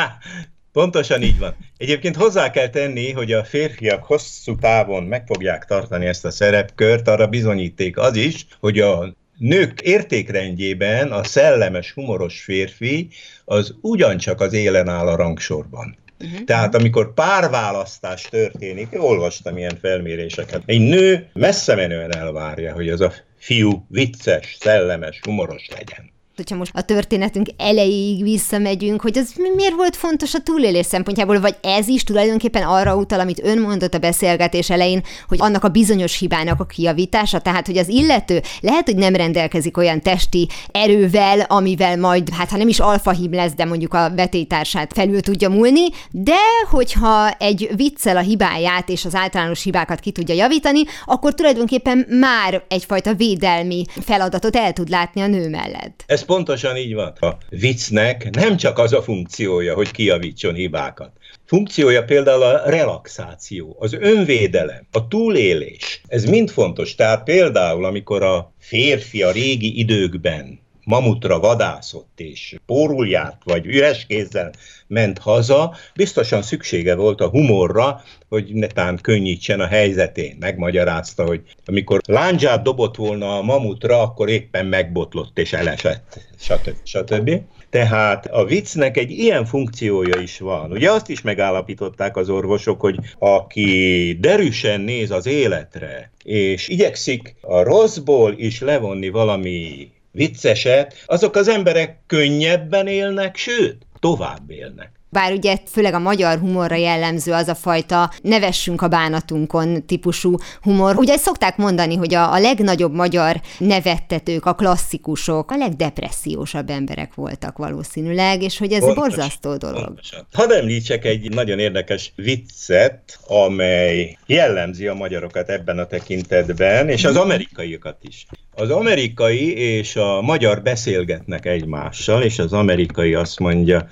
Pontosan így van. Egyébként hozzá kell tenni, hogy a férfiak hosszú távon meg fogják tartani ezt a szerepkört, arra bizonyíték az is, hogy a nők értékrendjében a szellemes, humoros férfi az ugyancsak az élen áll a rangsorban. Uh-huh. Tehát amikor párválasztás történik, olvastam ilyen felméréseket, egy nő messze menően elvárja, hogy az a fiú vicces, szellemes, humoros legyen hogyha most a történetünk elejéig visszamegyünk, hogy az miért volt fontos a túlélés szempontjából, vagy ez is tulajdonképpen arra utal, amit ön mondott a beszélgetés elején, hogy annak a bizonyos hibának a kiavítása, tehát hogy az illető lehet, hogy nem rendelkezik olyan testi erővel, amivel majd, hát ha nem is alfahím lesz, de mondjuk a vetétársát felül tudja múlni, de hogyha egy viccel a hibáját és az általános hibákat ki tudja javítani, akkor tulajdonképpen már egyfajta védelmi feladatot el tud látni a nő mellett. Ez pontosan így van. A viccnek nem csak az a funkciója, hogy kijavítson hibákat. Funkciója például a relaxáció, az önvédelem, a túlélés. Ez mind fontos. Tehát például, amikor a férfi a régi időkben mamutra vadászott, és pórul járt, vagy üres kézzel ment haza, biztosan szüksége volt a humorra, hogy netán könnyítsen a helyzetén. Megmagyarázta, hogy amikor láncsát dobott volna a mamutra, akkor éppen megbotlott és elesett, stb. stb. Tehát a viccnek egy ilyen funkciója is van. Ugye azt is megállapították az orvosok, hogy aki derűsen néz az életre, és igyekszik a rosszból is levonni valami vicceset, azok az emberek könnyebben élnek, sőt, tovább élnek. Bár ugye főleg a magyar humorra jellemző az a fajta nevessünk a bánatunkon típusú humor. Ugye szokták mondani, hogy a, a legnagyobb magyar nevettetők, a klasszikusok, a legdepressziósabb emberek voltak valószínűleg, és hogy ez Pontos, borzasztó dolog. Pontosan. Hadd említsek egy nagyon érdekes viccet, amely jellemzi a magyarokat ebben a tekintetben, és az amerikaiakat is. Az amerikai és a magyar beszélgetnek egymással, és az amerikai azt mondja,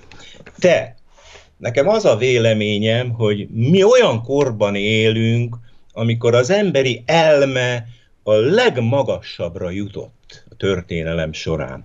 te, nekem az a véleményem, hogy mi olyan korban élünk, amikor az emberi elme a legmagasabbra jutott a történelem során.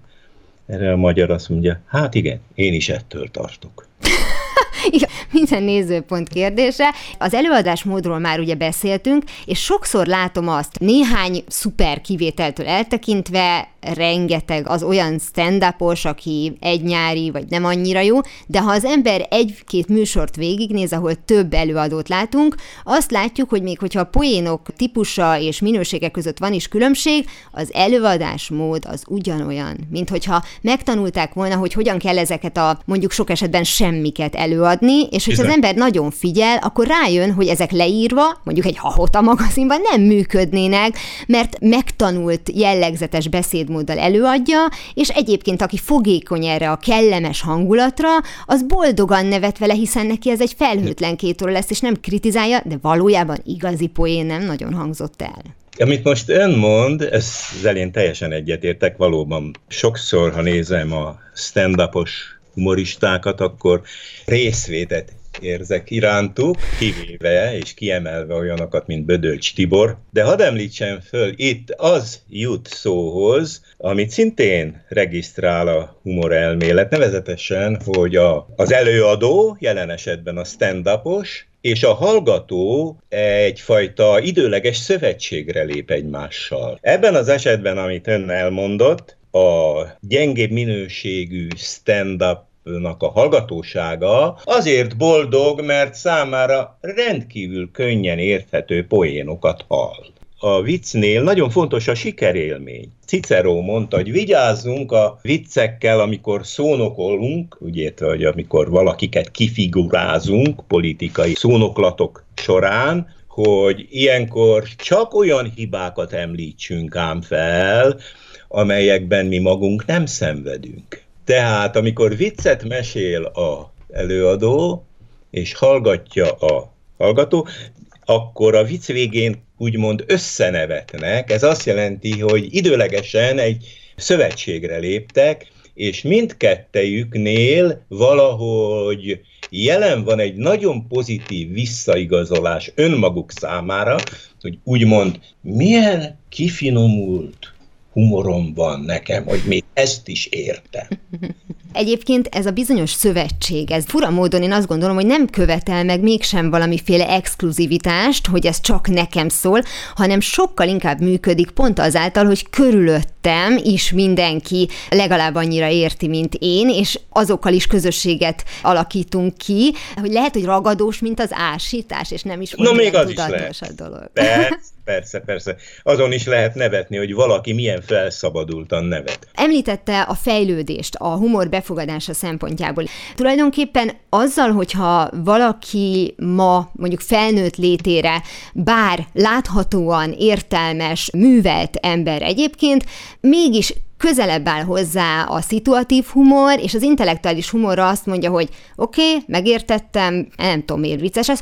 Erre a magyar azt mondja, hát igen, én is ettől tartok. Igen, minden nézőpont kérdése. Az előadásmódról már ugye beszéltünk, és sokszor látom azt, néhány szuper kivételtől eltekintve, rengeteg az olyan stand aki egy nyári, vagy nem annyira jó, de ha az ember egy-két műsort végignéz, ahol több előadót látunk, azt látjuk, hogy még hogyha a poénok típusa és minősége között van is különbség, az előadásmód az ugyanolyan, mint hogyha megtanulták volna, hogy hogyan kell ezeket a mondjuk sok esetben semmiket előadni, és hogyha az ember nagyon figyel, akkor rájön, hogy ezek leírva, mondjuk egy hahota magazinban nem működnének, mert megtanult jellegzetes beszéd beszédmóddal előadja, és egyébként aki fogékony erre a kellemes hangulatra, az boldogan nevet vele, hiszen neki ez egy felhőtlen két óra lesz, és nem kritizálja, de valójában igazi poén nem nagyon hangzott el. Amit most ön mond, ezzel én teljesen egyetértek, valóban sokszor, ha nézem a stand-upos humoristákat, akkor részvétet érzek irántuk, kivéve és kiemelve olyanokat, mint Bödölcs Tibor. De hadd említsem föl, itt az jut szóhoz, amit szintén regisztrál a humor elmélet, nevezetesen, hogy a, az előadó, jelen esetben a stand-upos, és a hallgató egyfajta időleges szövetségre lép egymással. Ebben az esetben, amit ön elmondott, a gyengébb minőségű stand-up a hallgatósága azért boldog, mert számára rendkívül könnyen érthető poénokat hall. A viccnél nagyon fontos a sikerélmény. Cicero mondta, hogy vigyázzunk a viccekkel, amikor szónokolunk, ugye, hogy amikor valakiket kifigurázunk politikai szónoklatok során, hogy ilyenkor csak olyan hibákat említsünk ám fel, amelyekben mi magunk nem szenvedünk. Tehát, amikor viccet mesél a előadó, és hallgatja a hallgató, akkor a vicc végén úgymond összenevetnek. Ez azt jelenti, hogy időlegesen egy szövetségre léptek, és mindkettejüknél valahogy jelen van egy nagyon pozitív visszaigazolás önmaguk számára, hogy úgymond milyen kifinomult humorom van nekem, hogy még ezt is értem. Egyébként ez a bizonyos szövetség, ez fura módon én azt gondolom, hogy nem követel meg mégsem valamiféle exkluzivitást, hogy ez csak nekem szól, hanem sokkal inkább működik pont azáltal, hogy körülöttem is mindenki legalább annyira érti, mint én, és azokkal is közösséget alakítunk ki, hogy lehet, hogy ragadós, mint az ásítás, és nem is no, még az is lehet. a dolog. Persze, persze, persze. Azon is lehet nevetni, hogy valaki milyen felszabadultan nevet. Említette a fejlődést, a humor befogadása szempontjából. Tulajdonképpen azzal, hogyha valaki ma mondjuk felnőtt létére, bár láthatóan értelmes, művelt ember egyébként, mégis közelebb áll hozzá a szituatív humor, és az intellektuális humorra azt mondja, hogy oké, okay, megértettem, nem tudom, miért vicces ez,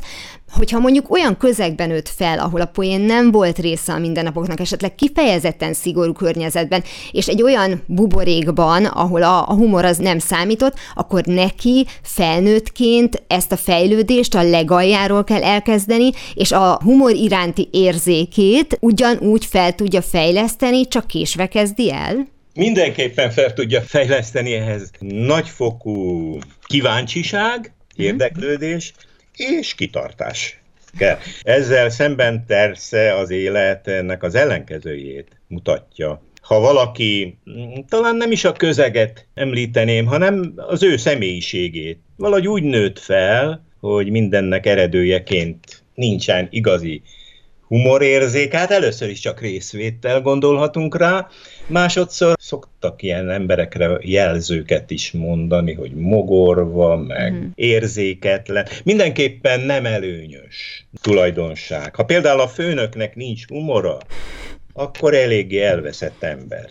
hogyha mondjuk olyan közegben nőtt fel, ahol a poén nem volt része a mindennapoknak, esetleg kifejezetten szigorú környezetben, és egy olyan buborékban, ahol a, a humor az nem számított, akkor neki felnőttként ezt a fejlődést a legaljáról kell elkezdeni, és a humor iránti érzékét ugyanúgy fel tudja fejleszteni, csak késve kezdi el? Mindenképpen fel tudja fejleszteni ehhez nagyfokú kíváncsiság, érdeklődés, és kitartás kell. Ezzel szemben persze az élet ennek az ellenkezőjét mutatja. Ha valaki, talán nem is a közeget említeném, hanem az ő személyiségét, valahogy úgy nőtt fel, hogy mindennek eredőjeként nincsen igazi humorérzék, hát először is csak részvétel gondolhatunk rá, másodszor szoktak ilyen emberekre jelzőket is mondani, hogy mogorva, meg mm. érzéketlen. Mindenképpen nem előnyös tulajdonság. Ha például a főnöknek nincs humora, akkor eléggé elveszett ember.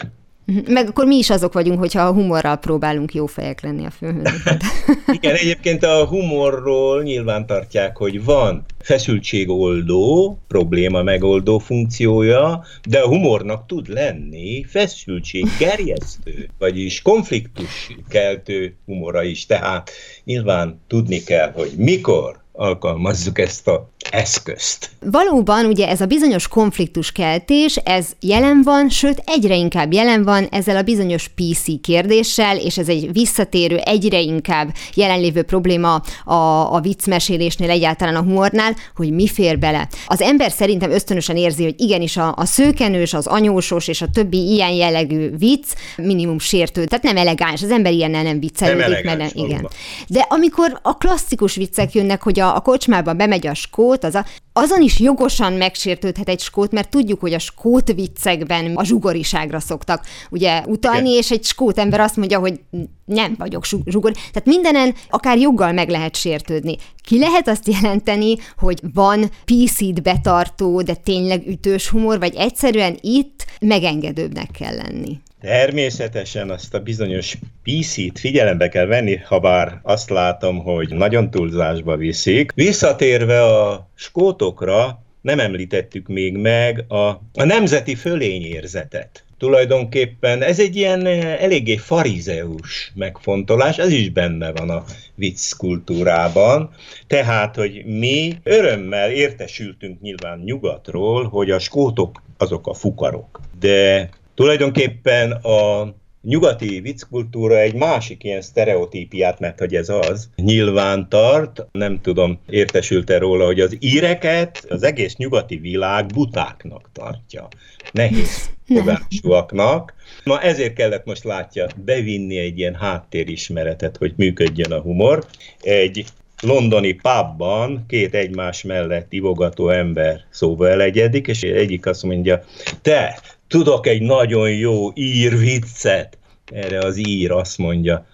Mhm. Meg akkor mi is azok vagyunk, hogyha a humorral próbálunk jó fejek lenni a főhőn. Igen, egyébként a humorról nyilván tartják, hogy van feszültségoldó, probléma megoldó funkciója, de a humornak tud lenni feszültséggerjesztő, vagyis konfliktus keltő humora is. Tehát nyilván tudni kell, hogy mikor alkalmazzuk ezt a eszközt. Valóban ugye ez a bizonyos konfliktuskeltés, ez jelen van, sőt egyre inkább jelen van ezzel a bizonyos PC kérdéssel, és ez egy visszatérő, egyre inkább jelenlévő probléma a, a viccmesélésnél, egyáltalán a humornál, hogy mi fér bele. Az ember szerintem ösztönösen érzi, hogy igenis a, a szőkenős, az anyósos és a többi ilyen jellegű vicc minimum sértő, tehát nem elegáns, az ember ilyennel nem viccelődik, mert nem, igen. De amikor a klasszikus viccek jönnek, hogy a, a kocsmába bemegy a skót, skót, az a, azon is jogosan megsértődhet egy skót, mert tudjuk, hogy a skót viccekben a zsugoriságra szoktak ugye utalni, Igen. és egy skót ember azt mondja, hogy nem vagyok zsugor. Tehát mindenen akár joggal meg lehet sértődni. Ki lehet azt jelenteni, hogy van PC-t betartó, de tényleg ütős humor, vagy egyszerűen itt megengedőbbnek kell lenni? Természetesen azt a bizonyos PC-t figyelembe kell venni, ha bár azt látom, hogy nagyon túlzásba viszik. Visszatérve a skótokra, nem említettük még meg a, a nemzeti fölényérzetet. Tulajdonképpen ez egy ilyen eléggé farizeus megfontolás, ez is benne van a vicc kultúrában. Tehát, hogy mi örömmel értesültünk nyilván nyugatról, hogy a skótok azok a fukarok. De Tulajdonképpen a nyugati vicckultúra egy másik ilyen sztereotípiát, mert hogy ez az, nyilván tart, nem tudom, értesült-e róla, hogy az íreket az egész nyugati világ butáknak tartja, nehéz fogásúaknak. Ma ezért kellett most látja bevinni egy ilyen háttérismeretet, hogy működjön a humor. Egy londoni pubban két egymás mellett ivogató ember szóba elegyedik, és egyik azt mondja, te, tudok egy nagyon jó ír viccet. Erre az ír azt mondja,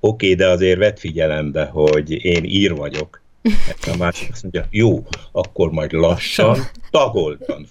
oké, okay, de azért vett figyelembe, hogy én ír vagyok. A másik azt mondja, jó, akkor majd lassan, tagoltan.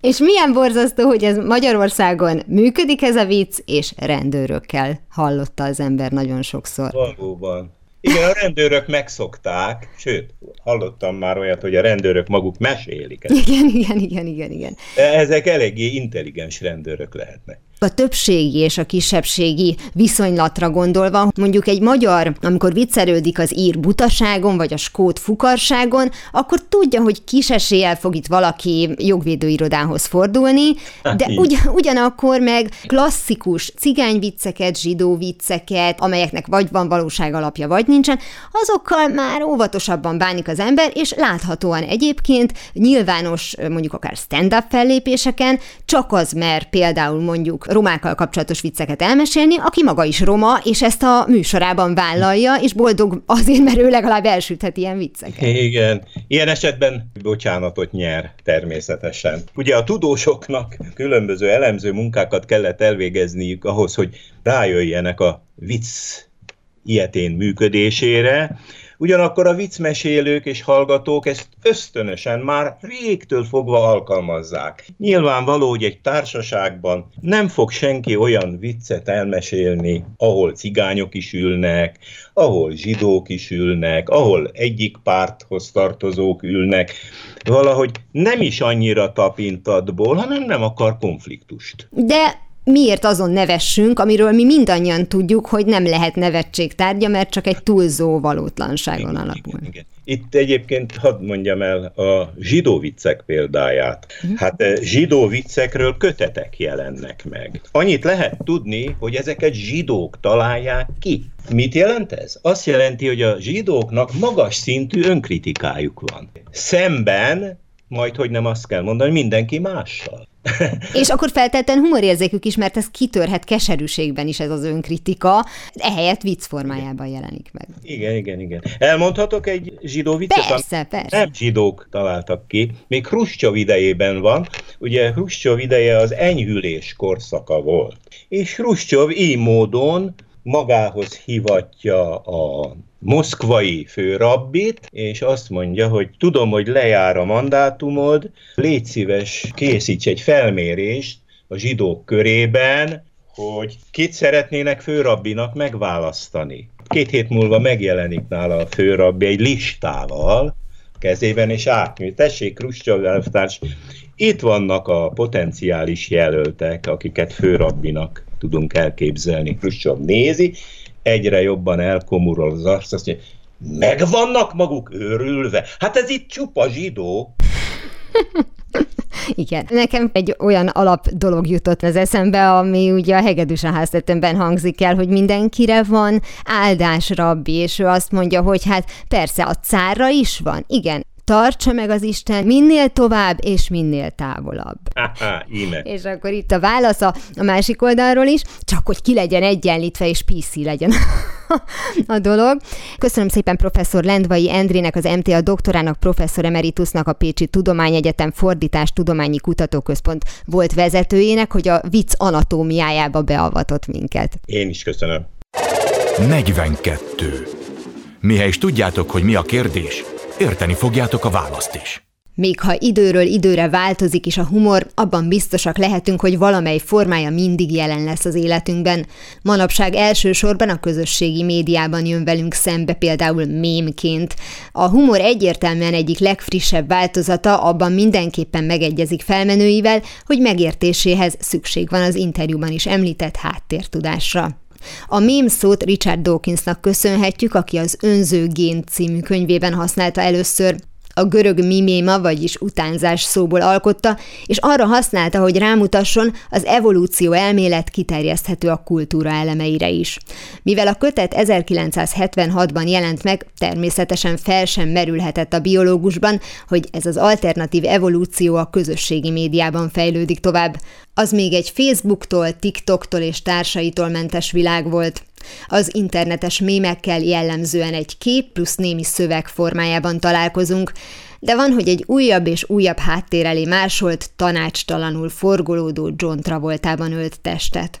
És milyen borzasztó, hogy ez Magyarországon működik ez a vicc, és rendőrökkel hallotta az ember nagyon sokszor. Valóban. Igen, a rendőrök megszokták, sőt, hallottam már olyat, hogy a rendőrök maguk mesélik. Ezt. Igen, igen, igen, igen, igen. Ezek eléggé intelligens rendőrök lehetnek a többségi és a kisebbségi viszonylatra gondolva, mondjuk egy magyar, amikor viccelődik az ír butaságon, vagy a skót fukarságon, akkor tudja, hogy kis eséllyel fog itt valaki jogvédőirodához fordulni, hát de ugy, ugyanakkor meg klasszikus cigányvicceket, zsidó vicceket, amelyeknek vagy van valóság alapja, vagy nincsen, azokkal már óvatosabban bánik az ember, és láthatóan egyébként nyilvános, mondjuk akár stand-up fellépéseken csak az mer például mondjuk romákkal kapcsolatos vicceket elmesélni, aki maga is roma, és ezt a műsorában vállalja, és boldog azért, mert ő legalább elsüthet ilyen vicceket. Igen. Ilyen esetben bocsánatot nyer természetesen. Ugye a tudósoknak különböző elemző munkákat kellett elvégezniük ahhoz, hogy rájöjjenek a vicc ilyetén működésére, Ugyanakkor a viccmesélők és hallgatók ezt ösztönösen már régtől fogva alkalmazzák. Nyilvánvaló, hogy egy társaságban nem fog senki olyan viccet elmesélni, ahol cigányok is ülnek, ahol zsidók is ülnek, ahol egyik párthoz tartozók ülnek, valahogy nem is annyira tapintatból, hanem nem akar konfliktust. De miért azon nevessünk, amiről mi mindannyian tudjuk, hogy nem lehet nevetség tárgya, mert csak egy túlzó valótlanságon igen, alapul. Igen, igen. Itt egyébként hadd mondjam el a zsidó viccek példáját. Mhm. Hát eh, zsidó viccekről kötetek jelennek meg. Annyit lehet tudni, hogy ezeket zsidók találják ki. Mit jelent ez? Azt jelenti, hogy a zsidóknak magas szintű önkritikájuk van. Szemben majd hogy nem azt kell mondani, mindenki mással. És akkor feltétlenül humorérzékük is, mert ez kitörhet keserűségben is ez az önkritika, ehelyett vicc formájában jelenik meg. Igen, igen, igen. Elmondhatok egy zsidó viccet? Persze, persze. Nem zsidók találtak ki, még Hruscsov idejében van, ugye Hruscsov ideje az enyhülés korszaka volt. És Hruscsov így módon magához hivatja a moszkvai főrabbit, és azt mondja, hogy tudom, hogy lejár a mandátumod, légy szíves, készíts egy felmérést a zsidók körében, hogy kit szeretnének főrabbinak megválasztani. Két hét múlva megjelenik nála a főrabbi egy listával, kezében, és átnyújt. Tessék, Kruscsov elvtárs, itt vannak a potenciális jelöltek, akiket főrabbinak tudunk elképzelni. Kruscsov nézi, egyre jobban elkomurol az arc, azt mondja, meg vannak maguk őrülve? Hát ez itt csupa zsidó. Igen. Nekem egy olyan alap dolog jutott az eszembe, ami ugye a hegedűs a háztetemben hangzik el, hogy mindenkire van áldás rabbi, és ő azt mondja, hogy hát persze a cárra is van. Igen, tartsa meg az Isten minél tovább és minél távolabb. Íme. És akkor itt a válasz a, a másik oldalról is, csak hogy ki legyen egyenlítve és PC legyen a dolog. Köszönöm szépen professzor Lendvai Endrének, az MTA doktorának, professzor emeritusnak, a Pécsi Tudományegyetem Fordítás Tudományi Kutatóközpont volt vezetőjének, hogy a vicc anatómiájába beavatott minket. Én is köszönöm. 42. Mihez is tudjátok, hogy mi a kérdés, érteni fogjátok a választ is. Még ha időről időre változik is a humor, abban biztosak lehetünk, hogy valamely formája mindig jelen lesz az életünkben. Manapság elsősorban a közösségi médiában jön velünk szembe például mémként. A humor egyértelműen egyik legfrissebb változata abban mindenképpen megegyezik felmenőivel, hogy megértéséhez szükség van az interjúban is említett háttértudásra. A mém szót Richard Dawkinsnak köszönhetjük, aki az Önző Gén című könyvében használta először a görög miméma, vagyis utánzás szóból alkotta, és arra használta, hogy rámutasson, az evolúció elmélet kiterjeszthető a kultúra elemeire is. Mivel a kötet 1976-ban jelent meg, természetesen fel sem merülhetett a biológusban, hogy ez az alternatív evolúció a közösségi médiában fejlődik tovább. Az még egy Facebooktól, TikToktól és társaitól mentes világ volt. Az internetes mémekkel jellemzően egy kép plusz némi szöveg formájában találkozunk, de van, hogy egy újabb és újabb háttér elé másolt, tanácstalanul forgolódó John Travoltában ölt testet.